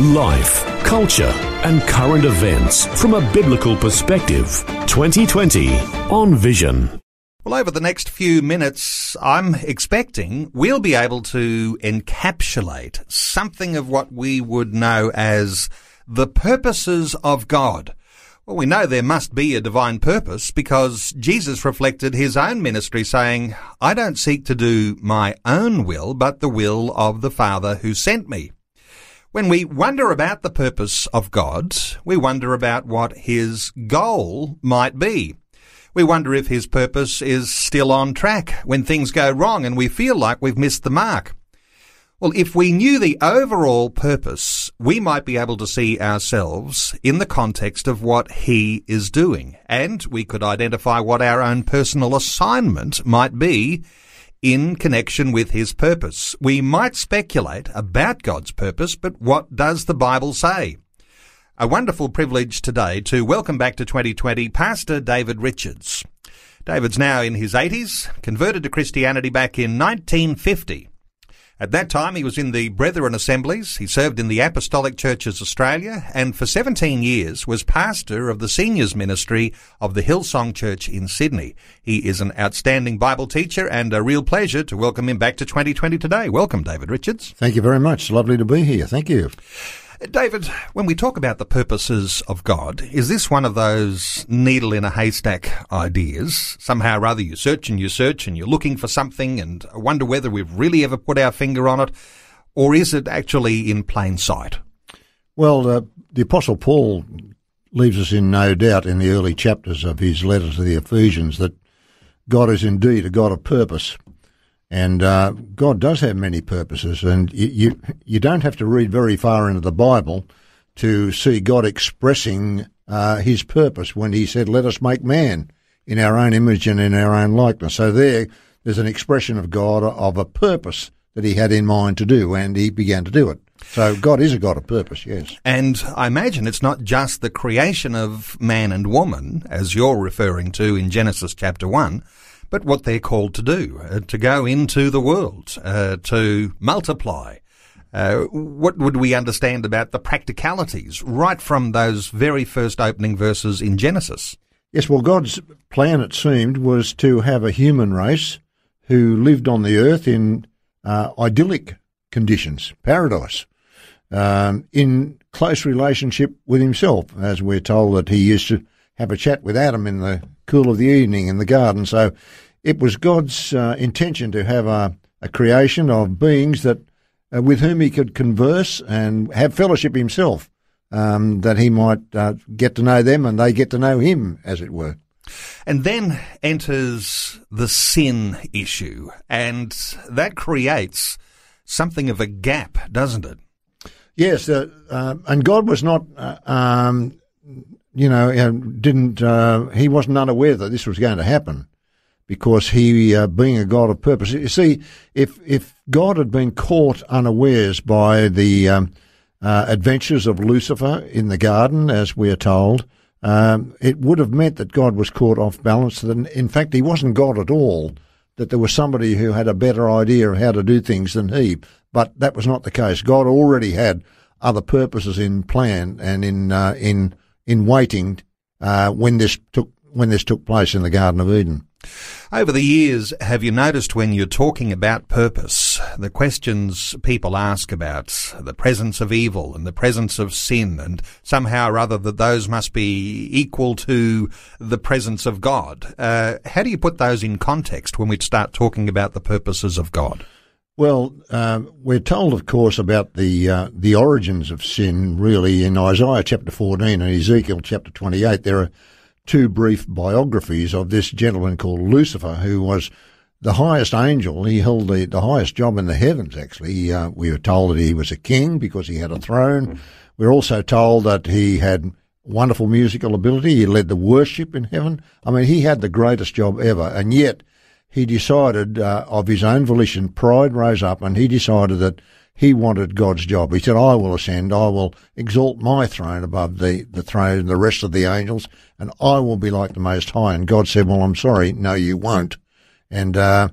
Life, culture, and current events from a biblical perspective. 2020 on Vision. Well, over the next few minutes, I'm expecting we'll be able to encapsulate something of what we would know as the purposes of God. Well, we know there must be a divine purpose because Jesus reflected his own ministry saying, I don't seek to do my own will, but the will of the Father who sent me. When we wonder about the purpose of God, we wonder about what his goal might be. We wonder if his purpose is still on track when things go wrong and we feel like we've missed the mark. Well, if we knew the overall purpose, we might be able to see ourselves in the context of what he is doing, and we could identify what our own personal assignment might be in connection with his purpose. We might speculate about God's purpose, but what does the Bible say? A wonderful privilege today to welcome back to 2020 Pastor David Richards. David's now in his 80s, converted to Christianity back in 1950. At that time, he was in the Brethren Assemblies. He served in the Apostolic Churches Australia and for 17 years was pastor of the seniors ministry of the Hillsong Church in Sydney. He is an outstanding Bible teacher and a real pleasure to welcome him back to 2020 today. Welcome, David Richards. Thank you very much. Lovely to be here. Thank you. David, when we talk about the purposes of God, is this one of those needle in a haystack ideas? Somehow or other you search and you search and you're looking for something and wonder whether we've really ever put our finger on it, or is it actually in plain sight? Well, uh, the Apostle Paul leaves us in no doubt in the early chapters of his letter to the Ephesians that God is indeed a God of purpose. And uh, God does have many purposes, and you, you, you don't have to read very far into the Bible to see God expressing uh, His purpose when He said, "Let us make man in our own image and in our own likeness." So there, there's an expression of God of a purpose that He had in mind to do, and He began to do it. So God is a God of purpose, yes. And I imagine it's not just the creation of man and woman, as you're referring to in Genesis chapter one but what they're called to do, uh, to go into the world, uh, to multiply. Uh, what would we understand about the practicalities right from those very first opening verses in Genesis? Yes, well, God's plan, it seemed, was to have a human race who lived on the earth in uh, idyllic conditions, paradise, um, in close relationship with himself, as we're told that he used to have a chat with Adam in the cool of the evening in the garden. So it was God's uh, intention to have a, a, creation of beings that uh, with whom he could converse and have fellowship himself, um, that he might uh, get to know them and they get to know him, as it were. And then enters the sin issue, and that creates something of a gap, doesn't it? Yes, uh, uh, and God was not uh, um, you know, didn't uh, he wasn't unaware that this was going to happen because he, uh, being a God of purpose, you see, if if God had been caught unawares by the um, uh, adventures of Lucifer in the garden, as we are told, um, it would have meant that God was caught off balance. That in fact, he wasn't God at all. That there was somebody who had a better idea of how to do things than he. But that was not the case. God already had other purposes in plan and in uh, in in waiting uh, when this took when this took place in the Garden of Eden. Over the years, have you noticed when you're talking about purpose, the questions people ask about the presence of evil and the presence of sin, and somehow or other that those must be equal to the presence of God? Uh, how do you put those in context when we start talking about the purposes of God? Well, uh, we're told, of course, about the uh, the origins of sin. Really, in Isaiah chapter fourteen and Ezekiel chapter twenty eight, there are two brief biographies of this gentleman called Lucifer, who was the highest angel. He held the, the highest job in the heavens. Actually, uh, we were told that he was a king because he had a throne. We're also told that he had wonderful musical ability. He led the worship in heaven. I mean, he had the greatest job ever, and yet he decided uh, of his own volition, pride rose up, and he decided that he wanted God's job. He said, I will ascend, I will exalt my throne above the, the throne and the rest of the angels, and I will be like the Most High. And God said, Well, I'm sorry, no, you won't. And uh,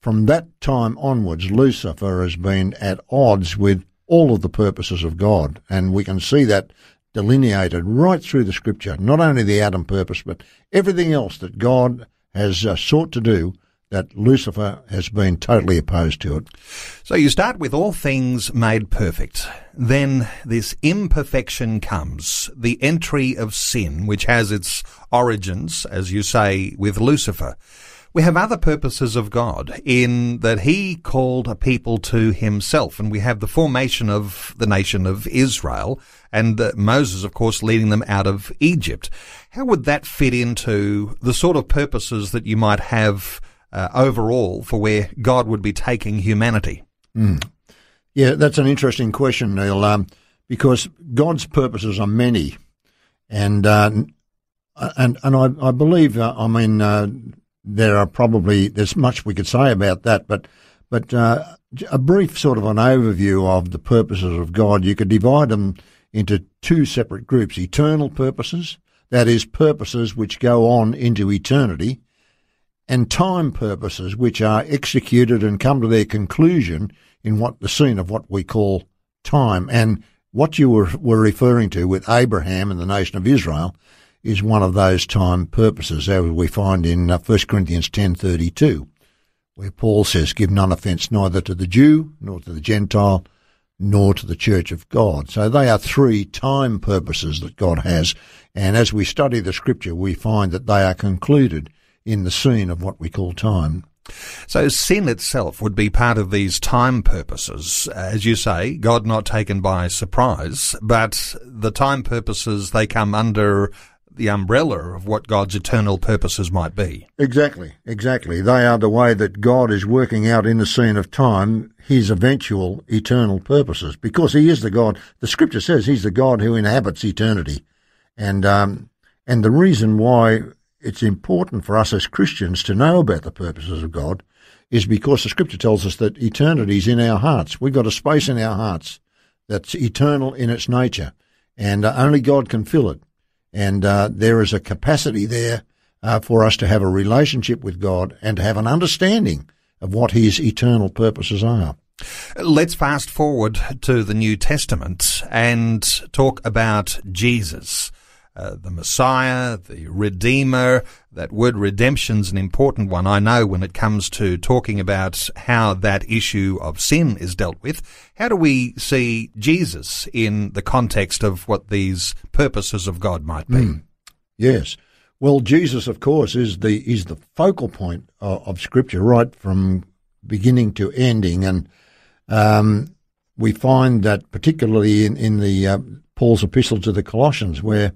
from that time onwards, Lucifer has been at odds with all of the purposes of God. And we can see that delineated right through the scripture, not only the Adam purpose, but everything else that God has uh, sought to do that Lucifer has been totally opposed to it. So you start with all things made perfect. Then this imperfection comes, the entry of sin, which has its origins, as you say, with Lucifer. We have other purposes of God in that He called a people to Himself, and we have the formation of the nation of Israel, and uh, Moses, of course, leading them out of Egypt. How would that fit into the sort of purposes that you might have uh, overall for where God would be taking humanity? Mm. Yeah, that's an interesting question, Neil, um, because God's purposes are many, and uh, and and I, I believe, uh, I mean, uh, there are probably there's much we could say about that, but but uh, a brief sort of an overview of the purposes of God, you could divide them into two separate groups: eternal purposes, that is, purposes which go on into eternity, and time purposes which are executed and come to their conclusion in what the scene of what we call time. And what you were, were referring to with Abraham and the nation of Israel is one of those time purposes, as we find in uh, 1 Corinthians 10.32, where Paul says, Give none offence neither to the Jew, nor to the Gentile, nor to the church of God. So they are three time purposes that God has. And as we study the scripture, we find that they are concluded in the scene of what we call time. So sin itself would be part of these time purposes. As you say, God not taken by surprise, but the time purposes, they come under the umbrella of what God's eternal purposes might be. Exactly, exactly. They are the way that God is working out in the scene of time his eventual eternal purposes, because he is the God. The scripture says he's the God who inhabits eternity. And, um, and the reason why it's important for us as Christians to know about the purposes of God is because the scripture tells us that eternity is in our hearts. We've got a space in our hearts that's eternal in its nature, and uh, only God can fill it. And uh, there is a capacity there uh, for us to have a relationship with God and to have an understanding of what His eternal purposes are. Let's fast forward to the New Testament and talk about Jesus. Uh, the Messiah, the Redeemer. That word redemption's an important one. I know when it comes to talking about how that issue of sin is dealt with. How do we see Jesus in the context of what these purposes of God might be? Mm. Yes. Well, Jesus, of course, is the is the focal point of, of Scripture, right from beginning to ending, and um, we find that particularly in in the uh, Paul's epistle to the Colossians, where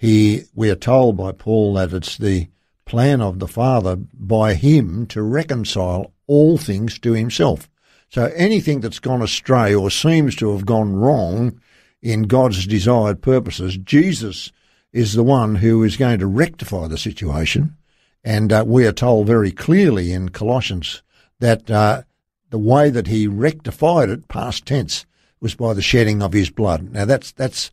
he, we are told by Paul that it's the plan of the Father by him to reconcile all things to himself. So anything that's gone astray or seems to have gone wrong in God's desired purposes, Jesus is the one who is going to rectify the situation. And uh, we are told very clearly in Colossians that uh, the way that he rectified it, past tense, was by the shedding of his blood. Now that's that's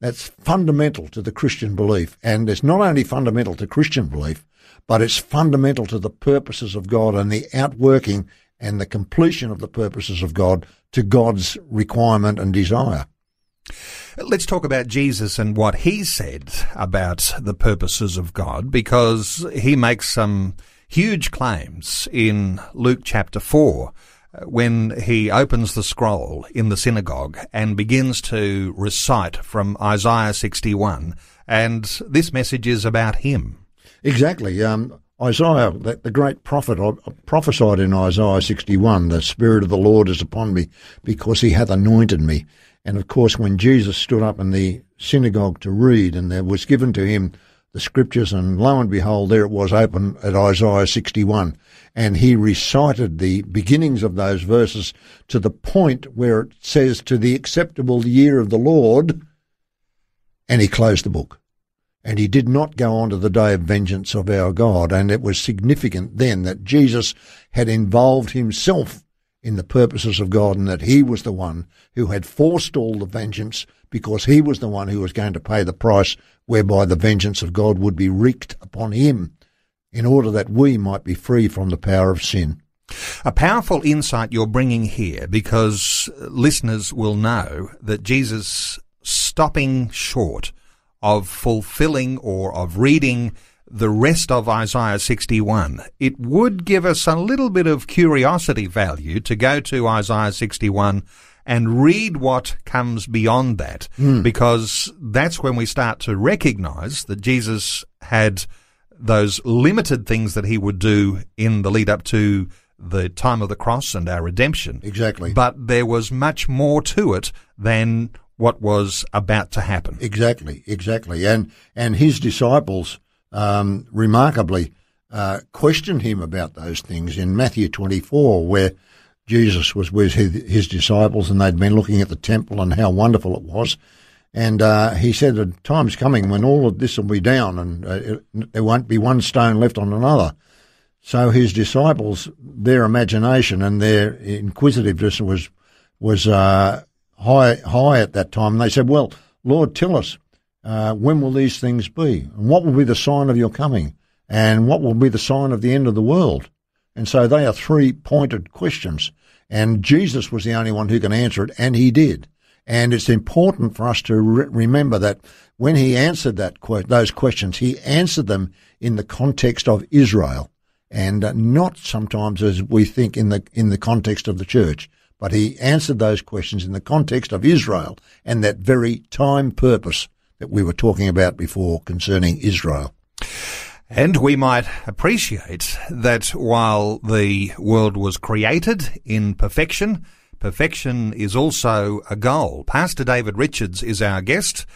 that's fundamental to the Christian belief. And it's not only fundamental to Christian belief, but it's fundamental to the purposes of God and the outworking and the completion of the purposes of God to God's requirement and desire. Let's talk about Jesus and what he said about the purposes of God, because he makes some huge claims in Luke chapter 4 when he opens the scroll in the synagogue and begins to recite from Isaiah 61. And this message is about him. Exactly. Um, Isaiah, the, the great prophet, uh, prophesied in Isaiah 61, the Spirit of the Lord is upon me because he hath anointed me. And of course, when Jesus stood up in the synagogue to read and there was given to him the scriptures, and lo and behold, there it was open at Isaiah 61. And he recited the beginnings of those verses to the point where it says, to the acceptable year of the Lord, and he closed the book. And he did not go on to the day of vengeance of our God. And it was significant then that Jesus had involved himself in the purposes of God and that he was the one who had forestalled the vengeance because he was the one who was going to pay the price whereby the vengeance of God would be wreaked upon him in order that we might be free from the power of sin. A powerful insight you're bringing here because uh, listeners will know that Jesus stopping short of fulfilling or of reading the rest of Isaiah 61, it would give us a little bit of curiosity value to go to Isaiah 61 and read what comes beyond that, mm. because that's when we start to recognize that Jesus had those limited things that he would do in the lead up to the time of the cross and our redemption. Exactly. But there was much more to it than what was about to happen. Exactly, exactly. And and his disciples um, remarkably uh, questioned him about those things in Matthew 24, where Jesus was with his, disciples and they'd been looking at the temple and how wonderful it was. And uh, he said, "A time's coming when all of this will be down, and uh, it, there won't be one stone left on another." So his disciples, their imagination and their inquisitiveness was was uh, high high at that time. And they said, "Well, Lord, tell us uh, when will these things be, and what will be the sign of your coming, and what will be the sign of the end of the world?" And so they are three pointed questions, and Jesus was the only one who can answer it, and he did. And it's important for us to re- remember that when he answered that que- those questions, he answered them in the context of Israel, and not sometimes as we think in the in the context of the church. But he answered those questions in the context of Israel and that very time purpose that we were talking about before concerning Israel. And we might appreciate that while the world was created in perfection, perfection is also a goal. Pastor David Richards is our guest.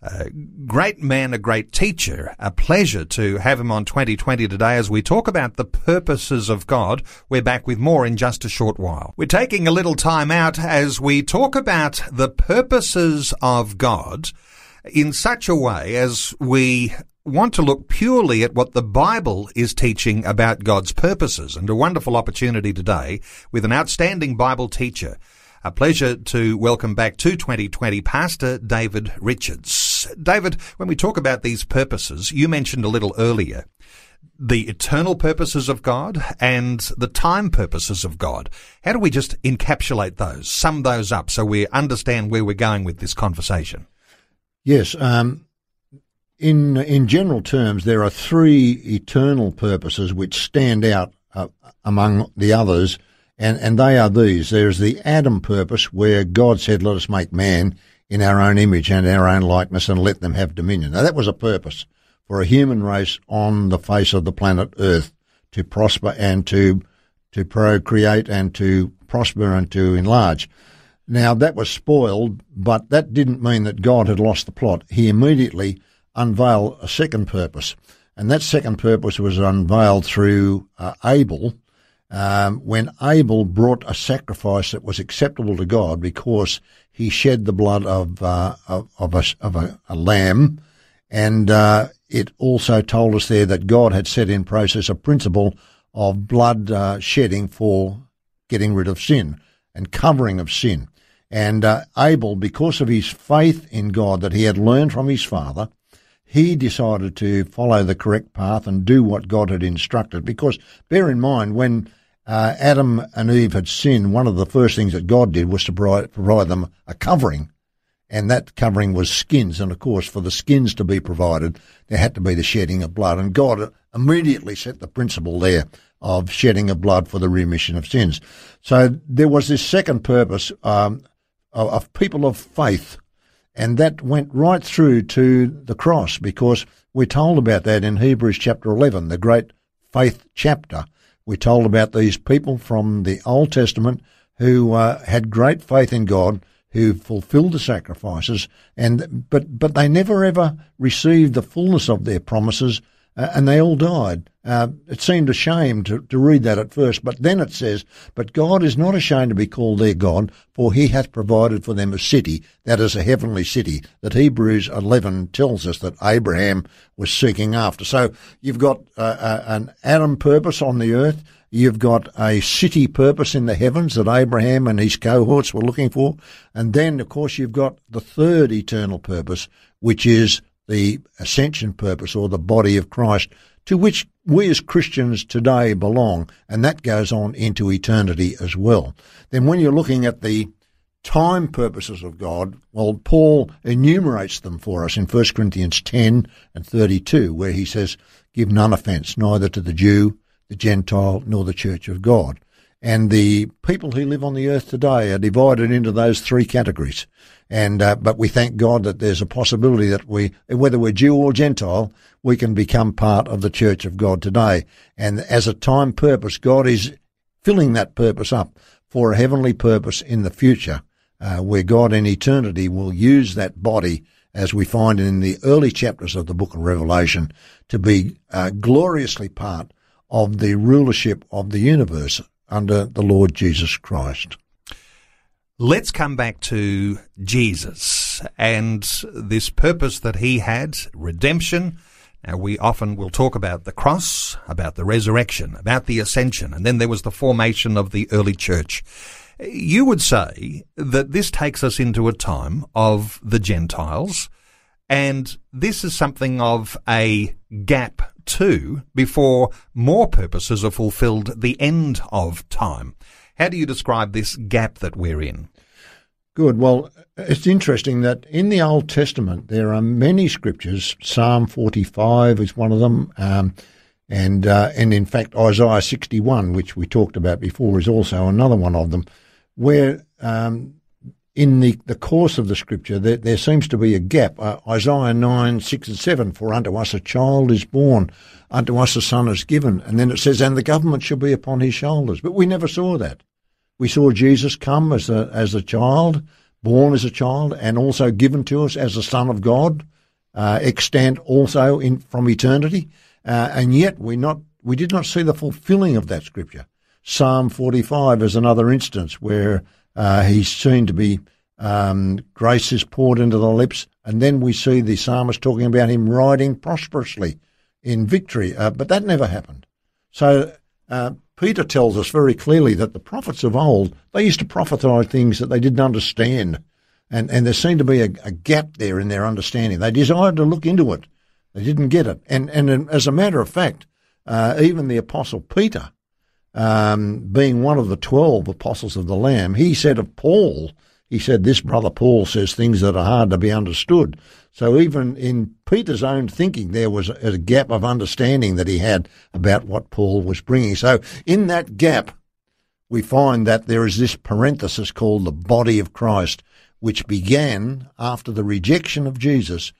A great man, a great teacher. A pleasure to have him on 2020 today as we talk about the purposes of God. We're back with more in just a short while. We're taking a little time out as we talk about the purposes of God in such a way as we want to look purely at what the Bible is teaching about God's purposes and a wonderful opportunity today with an outstanding Bible teacher. A pleasure to welcome back to 2020 Pastor David Richards. David, when we talk about these purposes, you mentioned a little earlier the eternal purposes of God and the time purposes of God. How do we just encapsulate those, sum those up so we understand where we're going with this conversation? Yes. Um, in in general terms, there are three eternal purposes which stand out uh, among the others and, and they are these. There's the Adam purpose where God said, let us make man in our own image and our own likeness and let them have dominion. Now that was a purpose for a human race on the face of the planet Earth to prosper and to, to procreate and to prosper and to enlarge. Now that was spoiled, but that didn't mean that God had lost the plot. He immediately unveiled a second purpose. And that second purpose was unveiled through uh, Abel, um, when Abel brought a sacrifice that was acceptable to God because he shed the blood of uh, of, of, a, of a, a lamb, and uh, it also told us there that God had set in process a principle of blood uh, shedding for getting rid of sin and covering of sin. And uh, Abel, because of his faith in God that he had learned from his father, he decided to follow the correct path and do what God had instructed. Because bear in mind, when uh, Adam and Eve had sinned, one of the first things that God did was to provide, them a covering. And that covering was skins. And of course, for the skins to be provided, there had to be the shedding of blood. And God immediately set the principle there of shedding of blood for the remission of sins. So there was this second purpose um, of people of faith and that went right through to the cross because we're told about that in Hebrews chapter 11, the great faith chapter. We're told about these people from the Old Testament who uh, had great faith in God, who fulfilled the sacrifices, and but but they never ever received the fullness of their promises uh, and they all died. Uh, it seemed a shame to, to read that at first, but then it says, But God is not ashamed to be called their God, for he hath provided for them a city, that is a heavenly city, that Hebrews 11 tells us that Abraham was seeking after. So you've got uh, uh, an Adam purpose on the earth, You've got a city purpose in the heavens that Abraham and his cohorts were looking for. And then, of course, you've got the third eternal purpose, which is the ascension purpose or the body of Christ, to which we as Christians today belong. And that goes on into eternity as well. Then when you're looking at the time purposes of God, well, Paul enumerates them for us in 1 Corinthians 10 and 32, where he says, Give none offence, neither to the Jew, the Gentile, nor the Church of God. And the people who live on the earth today are divided into those three categories. And uh, but we thank God that there's a possibility that we, whether we're Jew or Gentile, we can become part of the Church of God today. And as a time purpose, God is filling that purpose up for a heavenly purpose in the future, uh, where God in eternity will use that body, as we find in the early chapters of the book of Revelation, to be uh, gloriously part of the rulership of the universe under the Lord Jesus Christ. Let's come back to Jesus and this purpose that he had, redemption. Now we often will talk about the cross, about the resurrection, about the ascension, and then there was the formation of the early church. You would say that this takes us into a time of the Gentiles, and this is something of a gap too before more purposes are fulfilled the end of time. How do you describe this gap that we're in? Good. Well, it's interesting that in the Old Testament there are many scriptures. Psalm 45 is one of them, um, and uh, and in fact Isaiah 61, which we talked about before, is also another one of them, where um, in the, the course of the scripture, there, there seems to be a gap. Uh, Isaiah 9, 6 and 7, for unto us a child is born, unto us a son is given. And then it says, and the government shall be upon his shoulders. But we never saw that. We saw Jesus come as a, as a child, born as a child, and also given to us as a son of God, uh, extant also in, from eternity. Uh, and yet we not, we did not see the fulfilling of that scripture. Psalm 45 is another instance where uh, he's seen to be um, grace is poured into the lips, and then we see the psalmist talking about him riding prosperously in victory, uh, but that never happened. So uh, Peter tells us very clearly that the prophets of old they used to prophesy things that they didn't understand, and and there seemed to be a, a gap there in their understanding. They desired to look into it, they didn't get it, and and as a matter of fact, uh, even the apostle Peter um, being one of the 12 apostles of the Lamb, he said of Paul, he said, This brother Paul says things that are hard to be understood. So even in Peter's own thinking, there was a gap of understanding that he had about what Paul was bringing. So in that gap, we find that there is this parenthesis called the body of Christ, which began after the rejection of Jesus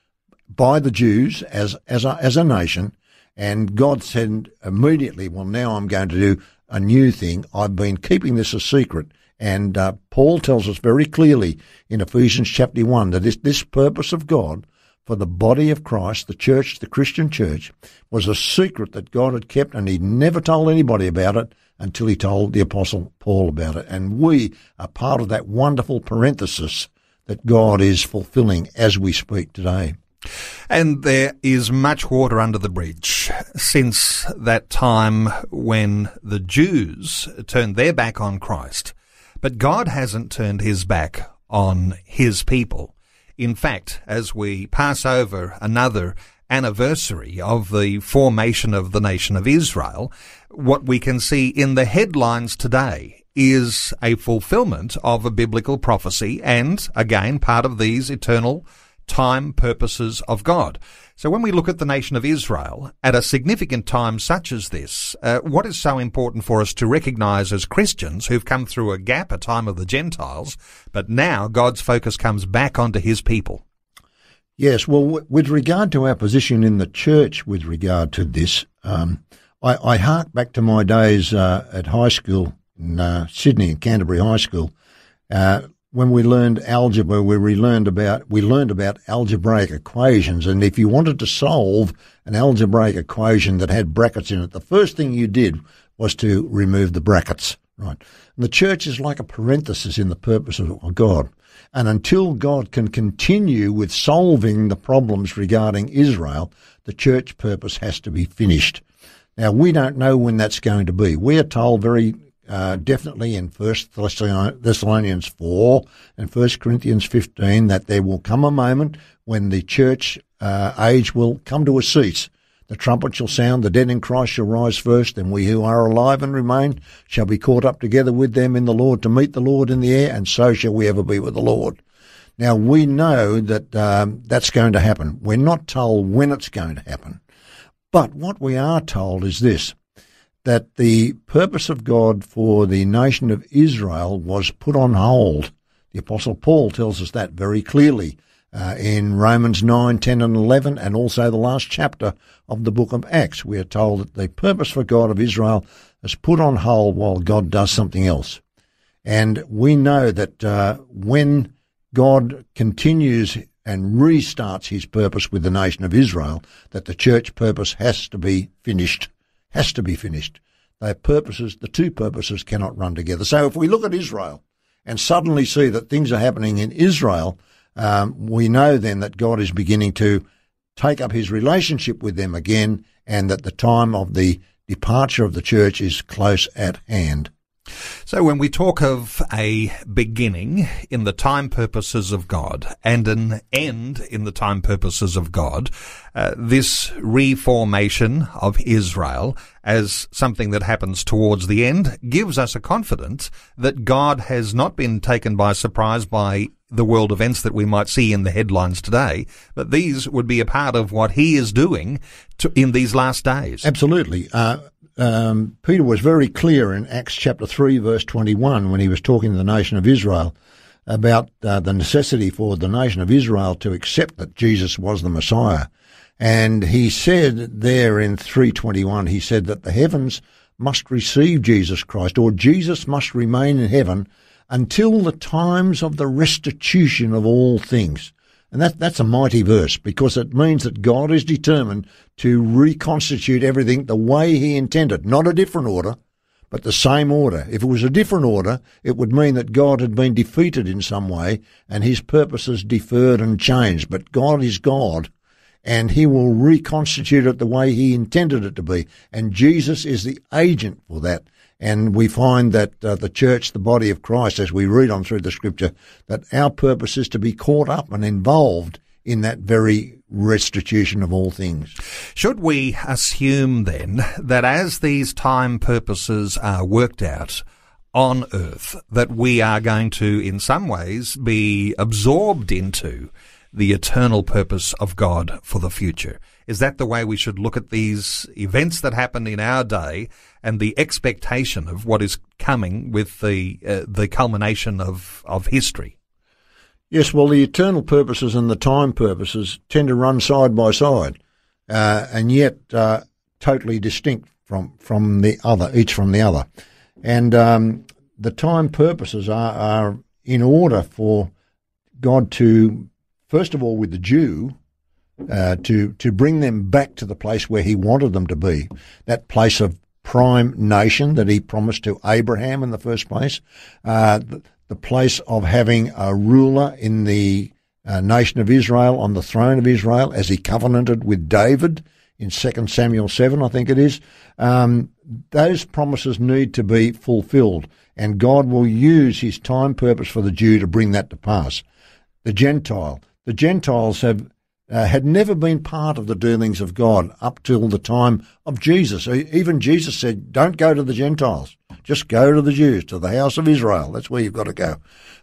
by the Jews as, as, a, as a nation. And God said immediately, well, now I'm going to do a new thing. I've been keeping this a secret. And uh, Paul tells us very clearly in Ephesians chapter 1 that this, this purpose of God for the body of Christ, the church, the Christian church, was a secret that God had kept and he never told anybody about it until he told the apostle Paul about it. And we are part of that wonderful parenthesis that God is fulfilling as we speak today. And there is much water under the bridge since that time when the Jews turned their back on Christ. But God hasn't turned his back on his people. In fact, as we pass over another anniversary of the formation of the nation of Israel, what we can see in the headlines today is a fulfillment of a biblical prophecy and, again, part of these eternal time purposes of God. So when we look at the nation of Israel at a significant time such as this, uh, what is so important for us to recognize as Christians who've come through a gap, a time of the Gentiles, but now God's focus comes back onto his people? Yes, well, w- with regard to our position in the church with regard to this, um, I, I, hark back to my days uh, at high school in uh, Sydney, in Canterbury High School. Uh, when we learned algebra, we relearned about we learned about algebraic equations, and if you wanted to solve an algebraic equation that had brackets in it, the first thing you did was to remove the brackets. Right, and the church is like a parenthesis in the purpose of God. And until God can continue with solving the problems regarding Israel, the church purpose has to be finished. Now, we don't know when that's going to be. We are told very uh, definitely in First Thessalonians 4 and First Corinthians 15 that there will come a moment when the church uh, age will come to a cease. The trumpet shall sound, the dead in Christ shall rise first, and we who are alive and remain shall be caught up together with them in the Lord to meet the Lord in the air, and so shall we ever be with the Lord. Now we know that um, that's going to happen. We're not told when it's going to happen, but what we are told is this: that the purpose of God for the nation of Israel was put on hold. The Apostle Paul tells us that very clearly uh, in Romans 9, 10, and 11, and also the last chapter of the book of Acts. We are told that the purpose for God of Israel is put on hold while God does something else. And we know that uh, when God continues and restarts his purpose with the nation of Israel, that the church purpose has to be finished has to be finished. Their purposes, the two purposes cannot run together. So if we look at Israel and suddenly see that things are happening in Israel, um, we know then that God is beginning to take up his relationship with them again and that the time of the departure of the church is close at hand. So when we talk of a beginning in the time purposes of God and an end in the time purposes of God, uh, this reformation of Israel as something that happens towards the end gives us a confidence that God has not been taken by surprise by the world events that we might see in the headlines today, but these would be a part of what he is doing to, in these last days. Absolutely. Uh, um, Peter was very clear in Acts chapter 3, verse 21, when he was talking to the nation of Israel about uh, the necessity for the nation of Israel to accept that Jesus was the Messiah. And he said there in 321, he said that the heavens must receive Jesus Christ, or Jesus must remain in heaven until the times of the restitution of all things. And that, that's a mighty verse because it means that God is determined to reconstitute everything the way He intended, not a different order, but the same order. If it was a different order, it would mean that God had been defeated in some way and His purposes deferred and changed. But God is God and He will reconstitute it the way He intended it to be. And Jesus is the agent for that. And we find that uh, the church, the body of Christ, as we read on through the scripture, that our purpose is to be caught up and involved in that very restitution of all things. Should we assume then that as these time purposes are worked out, on earth that we are going to, in some ways, be absorbed into the eternal purpose of God for the future. Is that the way we should look at these events that happen in our day and the expectation of what is coming with the uh, the culmination of, of history? Yes, well, the eternal purposes and the time purposes tend to run side by side, uh, and yet uh, totally distinct from from the other, each from the other. And um, the time purposes are, are in order for God to first of all, with the Jew, uh, to to bring them back to the place where he wanted them to be, that place of prime nation that he promised to Abraham in the first place, uh, the, the, place of having a ruler in the uh, nation of Israel on the throne of Israel as he covenanted with David in 2 Samuel 7, I think it is. Um, those promises need to be fulfilled, and God will use his time purpose for the Jew to bring that to pass. The Gentile, the Gentiles have uh, had never been part of the dealings of God up till the time of Jesus. Even Jesus said, "Don't go to the Gentiles; just go to the Jews, to the house of Israel. That's where you've got to go."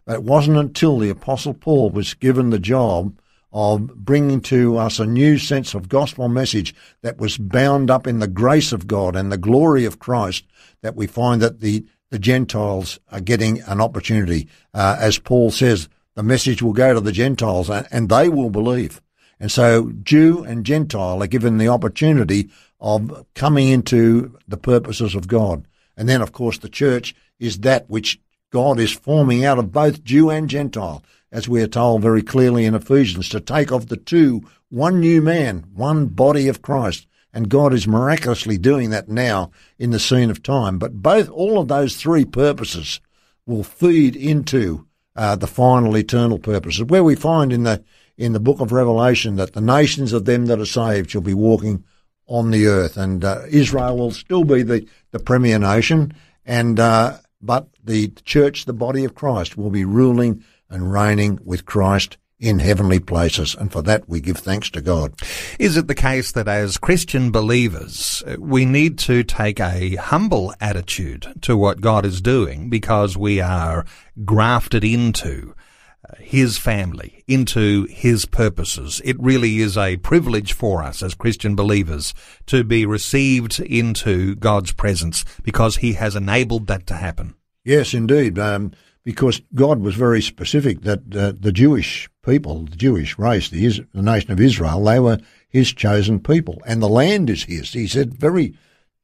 But it wasn't until the Apostle Paul was given the job of bringing to us a new sense of gospel message that was bound up in the grace of God and the glory of Christ that we find that the the Gentiles are getting an opportunity, uh, as Paul says the message will go to the Gentiles and they will believe. And so Jew and Gentile are given the opportunity of coming into the purposes of God. And then, of course, the church is that which God is forming out of both Jew and Gentile, as we are told very clearly in Ephesians, to take of the two one new man, one body of Christ. And God is miraculously doing that now in the scene of time. But both, all of those three purposes will feed into uh, the final eternal purposes, where we find in the in the book of Revelation that the nations of them that are saved shall be walking on the earth, and uh, Israel will still be the, the premier nation, and uh, but the church, the body of Christ, will be ruling and reigning with Christ in heavenly places, and for that we give thanks to God. Is it the case that as Christian believers, we need to take a humble attitude to what God is doing because we are grafted into his family, into his purposes. It really is a privilege for us as Christian believers to be received into God's presence because he has enabled that to happen. Yes, indeed. Um, because God was very specific that uh, the Jewish people, the Jewish race, the, Is- the nation of Israel, they were his chosen people, and the land is his. He said very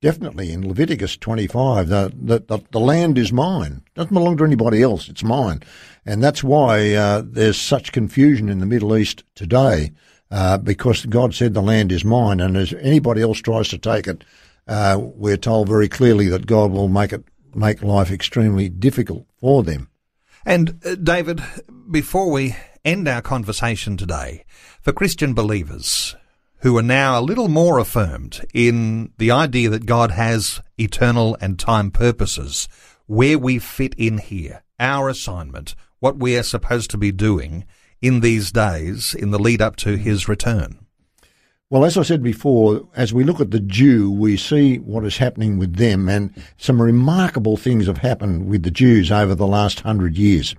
definitely in Leviticus 25 that the, the, the, land is mine. It doesn't belong to anybody else. It's mine. And that's why uh, there's such confusion in the Middle East today uh, because God said the land is mine. And as anybody else tries to take it, uh, we're told very clearly that God will make it make life extremely difficult for them. And uh, David, before we end our conversation today, for Christian believers, who are now a little more affirmed in the idea that God has eternal and time purposes, where we fit in here, our assignment, what we are supposed to be doing in these days in the lead up to his return. Well, as I said before, as we look at the Jew, we see what is happening with them, and some remarkable things have happened with the Jews over the last hundred years.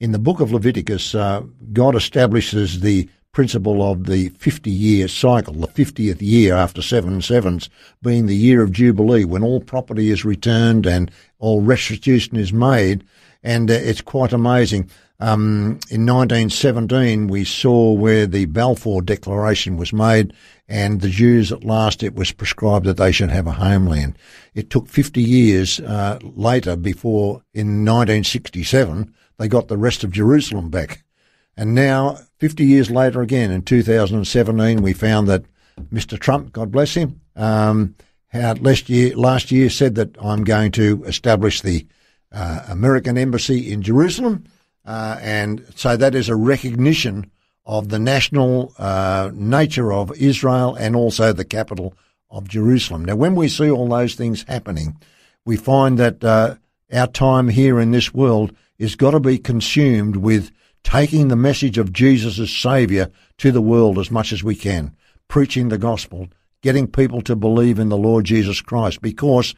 In the book of Leviticus, uh, God establishes the principle of the 50 year cycle, the 50th year after seven sevens being the year of Jubilee when all property is returned and all restitution is made. And uh, it's quite amazing. Um, in 1917, we saw where the Balfour Declaration was made, and the Jews at last it was prescribed that they should have a homeland. It took 50 years uh, later before, in 1967, they got the rest of Jerusalem back. And now, 50 years later again, in 2017, we found that Mr. Trump, God bless him, um, had last year, last year said that I'm going to establish the uh, American embassy in Jerusalem. Uh, and so that is a recognition of the national uh, nature of Israel and also the capital of Jerusalem. Now, when we see all those things happening, we find that uh, our time here in this world is got to be consumed with taking the message of Jesus as Saviour to the world as much as we can, preaching the gospel, getting people to believe in the Lord Jesus Christ, because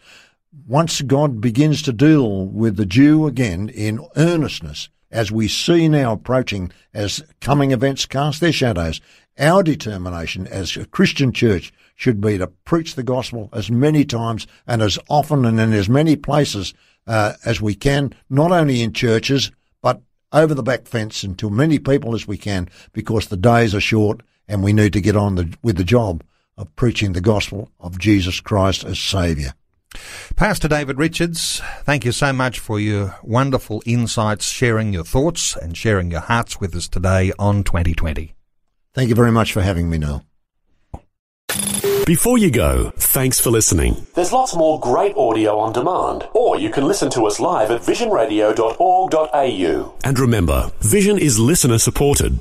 once God begins to deal with the Jew again in earnestness, as we see now approaching as coming events cast their shadows, our determination as a Christian church should be to preach the gospel as many times and as often and in as many places uh, as we can, not only in churches, but over the back fence and to many people as we can because the days are short and we need to get on the, with the job of preaching the gospel of Jesus Christ as Saviour. Pastor David Richards, thank you so much for your wonderful insights, sharing your thoughts and sharing your hearts with us today on 2020. Thank you very much for having me, Noel. Before you go, thanks for listening. There's lots more great audio on demand, or you can listen to us live at visionradio.org.au. And remember, Vision is listener supported.